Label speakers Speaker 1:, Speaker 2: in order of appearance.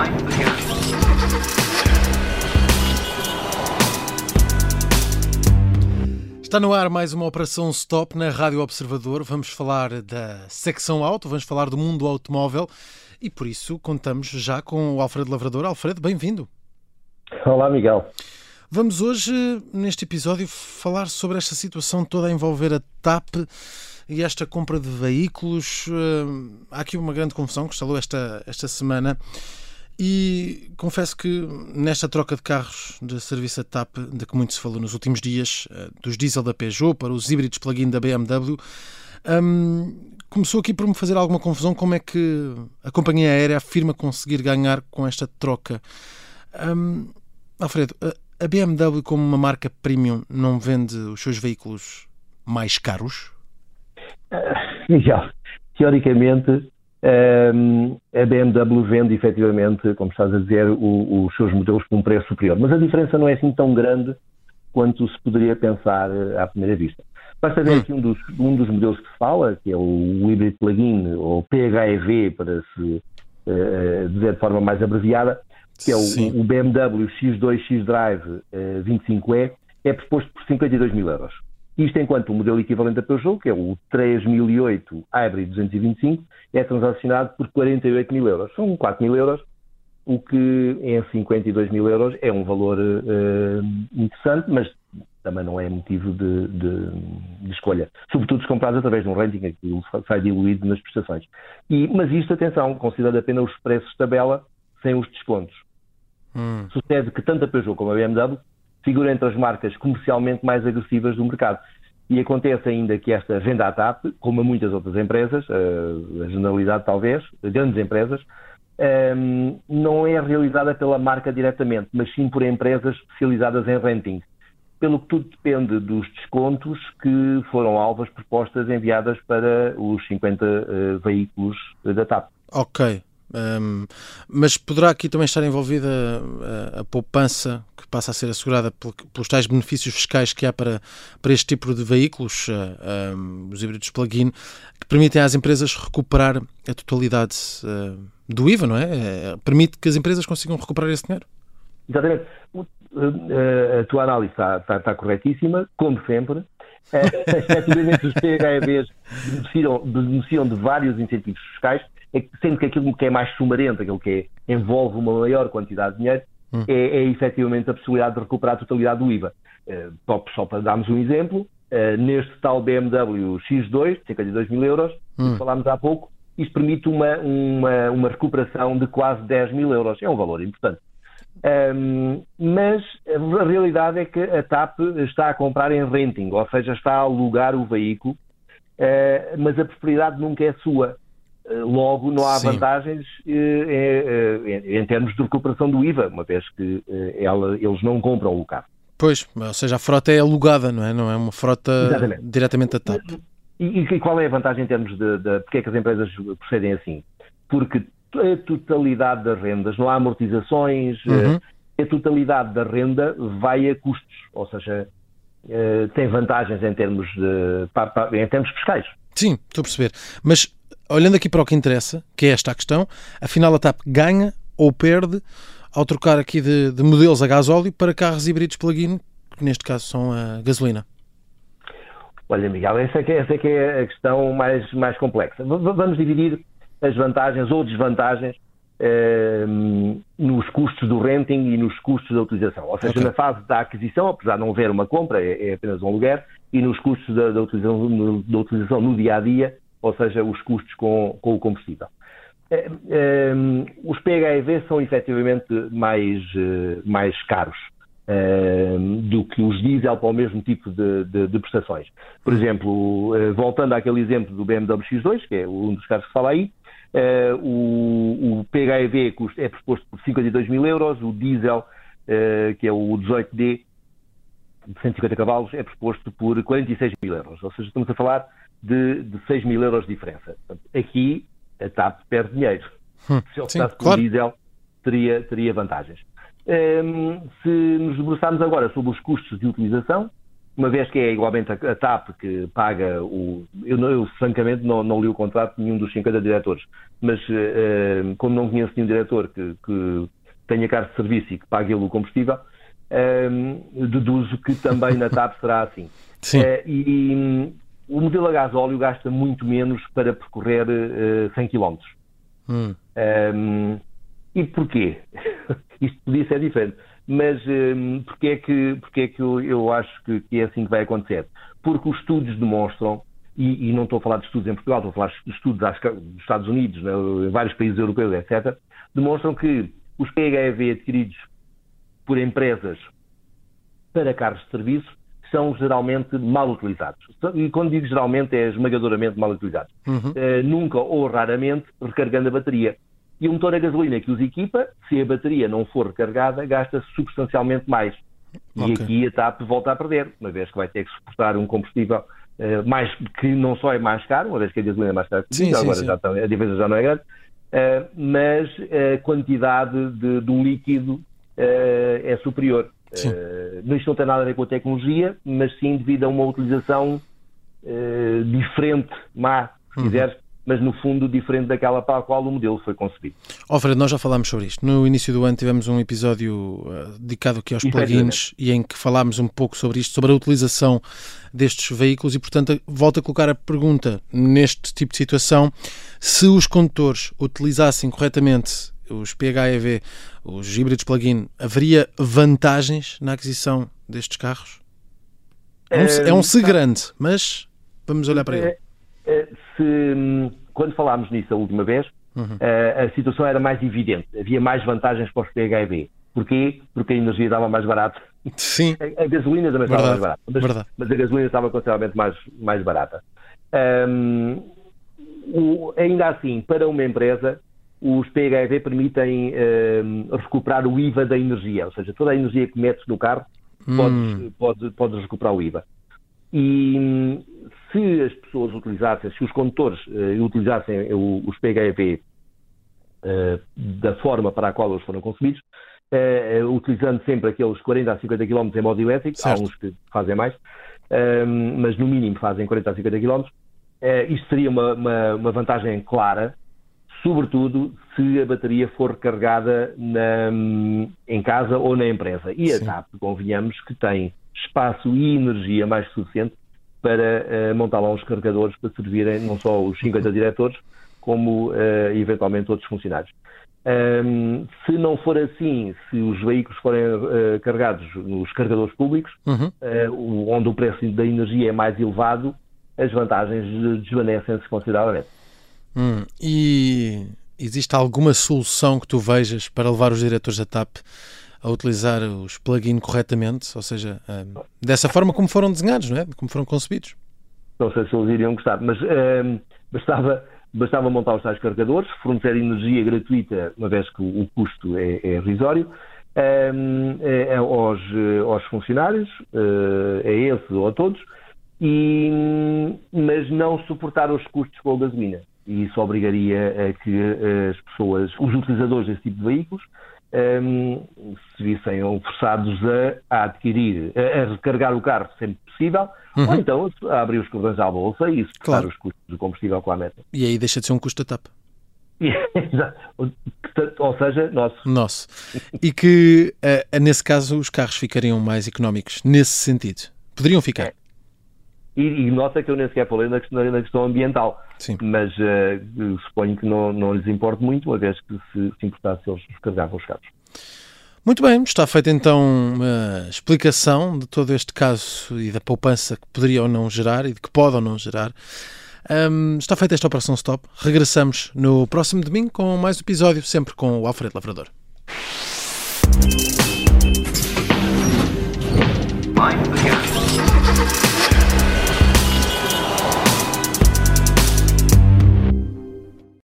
Speaker 1: line.
Speaker 2: Está no ar mais uma operação Stop na Rádio Observador. Vamos falar da secção auto, vamos falar do mundo automóvel e por isso contamos já com o Alfredo Lavrador. Alfredo, bem-vindo.
Speaker 3: Olá, Miguel.
Speaker 2: Vamos hoje, neste episódio, falar sobre esta situação toda a envolver a TAP e esta compra de veículos. Eh, há aqui uma grande confusão que instalou esta, esta semana. E confesso que nesta troca de carros de serviço a TAP, de que muito se falou nos últimos dias, eh, dos diesel da Peugeot para os híbridos plug-in da BMW, um, começou aqui por me fazer alguma confusão como é que a companhia aérea afirma conseguir ganhar com esta troca. Um, Alfredo, a BMW como uma marca premium não vende os seus veículos mais caros?
Speaker 3: Uh, Miguel, teoricamente a BMW vende efetivamente, como estás a dizer, o, os seus modelos por um preço superior. Mas a diferença não é assim tão grande quanto se poderia pensar eh, à primeira vista. Basta ver hum. aqui um dos, um dos modelos que se fala, que é o Hybrid Plug-in, ou PHEV, para se uh, dizer de forma mais abreviada, que é o, o BMW X2 X-Drive uh, 25E, é proposto por 52 mil euros. Isto enquanto o modelo equivalente da Peugeot, que é o 3008 Hybrid 225, é transacionado por 48 mil euros. São 4 mil euros, o que em 52 mil euros é um valor uh, interessante, mas também não é motivo de, de, de, escolha. Sobretudo se comprados através de um ranking, aquilo sai diluído nas prestações. E, mas isto, atenção, considera apenas os preços de tabela sem os descontos. Hum. Sucede que tanto a Peugeot como a BMW figura entre as marcas comercialmente mais agressivas do mercado. E acontece ainda que esta venda à TAP, como a muitas outras empresas, a generalidade talvez, grandes empresas, não é realizada pela marca diretamente, mas sim por empresas especializadas em renting. Pelo que tudo depende dos descontos que foram alvas propostas enviadas para os 50 uh, veículos da TAP.
Speaker 2: Ok. Um, mas poderá aqui também estar envolvida a, a, poupança que passa a ser assegurada pelos tais benefícios fiscais que há para, para este tipo de veículos, um, os híbridos plug-in, que permitem às empresas recuperar a totalidade uh, do IVA, não é? é? Permite que as empresas consigam recuperar esse dinheiro.
Speaker 3: Exatamente. A tua análise está, está, está corretíssima, como sempre. Efetivamente, os PHEVs beneficiam, de vários incentivos fiscais sendo que aquilo que é mais sumarento, aquilo que é, envolve uma maior quantidade de dinheiro, hum. é, é efetivamente a possibilidade de recuperar a totalidade do IVA. Uh, só para darmos um exemplo, uh, neste tal BMW X2, 52 mil euros, hum. que falámos há pouco, isto permite uma, uma, uma recuperação de quase 10 mil euros. É um valor importante. Um, mas a realidade é que a TAP está a comprar em renting, ou seja, está a alugar o veículo, uh, mas a propriedade nunca é sua. Eh, logo, não há Sim. vantagens eh, eh, em termos de recuperação do IVA, uma vez que ela, eles não compram o carro.
Speaker 2: Pois, ou seja, a frota é alugada, não é? Não é uma frota Exatamente. diretamente da TAP.
Speaker 3: E, e, qual é a vantagem em termos de, de. Porque é que as empresas procedem assim? Porque a totalidade das rendas, não há amortizações, uhum. a totalidade da renda vai a custos, ou seja, tem vantagens em termos, de, em termos fiscais.
Speaker 2: Sim, estou a perceber. Mas olhando aqui para o que interessa, que é esta a questão, afinal a TAP ganha ou perde ao trocar aqui de, de modelos a gasóleo para carros híbridos plug-in, que neste caso são a gasolina?
Speaker 3: Olha, Miguel, essa é que, é, essa é, que é a questão mais, mais complexa. Vamos dividir as vantagens ou desvantagens eh, nos custos do renting e nos custos da utilização. Ou seja, okay. na fase da aquisição, apesar de não haver uma compra, é, é apenas um aluguer, e nos custos da, da, utilização, da utilização no dia a dia, ou seja, os custos com, com o combustível. É, é, os PHEV são efetivamente mais, eh, mais caros é, do que os diesel para o mesmo tipo de, de, de, prestações. Por exemplo, eh, voltando àquele exemplo do BMW X2, que é um dos carros que fala aí, eh, o, o PHEV é proposto por 52 mil euros, o diesel, que é o 18D, de 150 cavalos, é proposto por 46 mil euros. Ou seja, estamos a falar de, de 6 mil euros de diferença. Aqui a TAP perde dinheiro. Hum, se optasse por claro. diesel, teria, teria vantagens. Um, se nos debruçarmos agora sobre os custos de utilização, uma vez que é igualmente a, TAP que paga o. Eu, eu francamente não, não, li o contrato de nenhum dos 50 diretores, mas uh, como não conheço nenhum diretor que, que tenha carro de serviço e que pague ele o combustível, uh, deduzo que também na TAP será assim.
Speaker 2: Sim. Uh,
Speaker 3: e um, o modelo a gás óleo gasta muito menos para percorrer 100 km. Hum. Um, e porquê? Isto podia ser diferente. Mas um, porquê é que, porquê é que eu, eu acho que, que, é assim que vai acontecer? Porque os estudos demonstram, e, e, não estou a falar de estudos em Portugal, estou a falar de estudos dos Estados Unidos, né, em vários países europeus, etc., demonstram que os PHEV adquiridos por empresas para carros de serviço são geralmente mal utilizados. E quando digo geralmente, é esmagadoramente mal utilizados. Uhum. Uh, nunca ou raramente recarregando a bateria. E o motor a gasolina que os equipa, se a bateria não for recarregada, gasta substancialmente mais. E okay. aqui a TAP volta a perder, uma vez que vai ter que suportar um combustível uh, mais, que não só é mais caro, uma vez que a gasolina é mais cara sim, agora sim. Já está, a diferença já não é grande, uh, mas a quantidade de, do líquido é superior. Uh, isto não tem nada a ver com a tecnologia, mas sim devido a uma utilização diferente, má, se uhum. quiseres, mas no fundo diferente daquela para a qual o modelo foi concebido.
Speaker 2: Alfredo, nós já falámos sobre isto. No início do ano tivemos um episódio uh, dedicado aqui aos plugins e em que falámos um pouco sobre isto, sobre a utilização destes veículos e, portanto, volto a colocar a pergunta neste tipo de situação, se os condutores utilizassem corretamente os PHEV, os híbridos plug-in, haveria vantagens na aquisição destes carros? É um, é um se grande, mas vamos olhar para ele.
Speaker 3: É, se, hum, quando falámos nisso a última vez, uhum. a, eh, a, situação era mais evidente. Havia mais vantagens para os PHEV. Porquê? Porque a energia estava mais barata.
Speaker 2: Sim.
Speaker 3: A, a gasolina também
Speaker 2: Verdade.
Speaker 3: estava mais barata. Mas, mas, a gasolina estava consideravelmente mais, mais barata. Um, o, ainda assim, para uma empresa, os PHEV permitem um, recuperar o IVA da energia. Ou seja, toda a energia que metes no carro, hum. podes, podes, podes recuperar o IVA. E se as pessoas utilizassem, se os condutores uh, utilizassem o, os PHEV uh, eh, da forma para a qual eles foram concebidos, uh, utilizando sempre aqueles 40 a 50 km em modo elétrico, certo. há uns que fazem mais, mas no mínimo fazem 40 a 50 km, isto seria uma, uma, uma, vantagem clara, sobretudo se a bateria for recarregada na, em casa ou na empresa. E Sim. a TAP, convenhamos, que tem espaço e energia mais suficiente para uh, montar lá uns carregadores para servirem não só os 50 diretores, como uh, eventualmente outros funcionários. Um, se não for assim, se os veículos forem uh, carregados nos carregadores públicos, uhum. onde o preço da energia é mais elevado, as vantagens desvanecem-se consideravelmente.
Speaker 2: Hum. E existe alguma solução que tu vejas para levar os diretores da TAP a utilizar os plugins corretamente, ou seja, um, dessa forma como foram desenhados, não é? Como foram concebidos.
Speaker 3: Não sei se eles iriam gostar, mas um, bastava, bastava montar os tais carregadores, fornecer energia gratuita, uma vez que o, custo é, é risório, um, é, é aos, aos, funcionários, uh, a esse ou a todos, e, mas não suportar os custos com a gasolina. E isso obrigaria a que as pessoas, os utilizadores desse tipo de veículos, um, se vissem forçados a, a adquirir, a, a, recarregar o carro sempre possível, uhum. ou então a abrir os cordões à bolsa e suportar claro. os custos do combustível com a meta.
Speaker 2: E aí deixa de ser um custo da TAP.
Speaker 3: ou seja, nosso.
Speaker 2: Nosso. E que, uh, nesse caso, os carros ficariam mais económicos, nesse sentido. Poderiam ficar. É.
Speaker 3: E, e nota que eu nem sequer falei na questão, na questão ambiental.
Speaker 2: Sim.
Speaker 3: Mas uh, suponho que não, não lhes importe muito, uma vez que se, se importasse, eles carregavam os carros.
Speaker 2: Muito bem, está feita então uma explicação de todo este caso e da poupança que poderia ou não gerar e de que pode ou não gerar. Um, está feita esta operação stop. Regressamos no próximo domingo com mais um episódio, sempre com o Alfredo Lavrador. Mãe.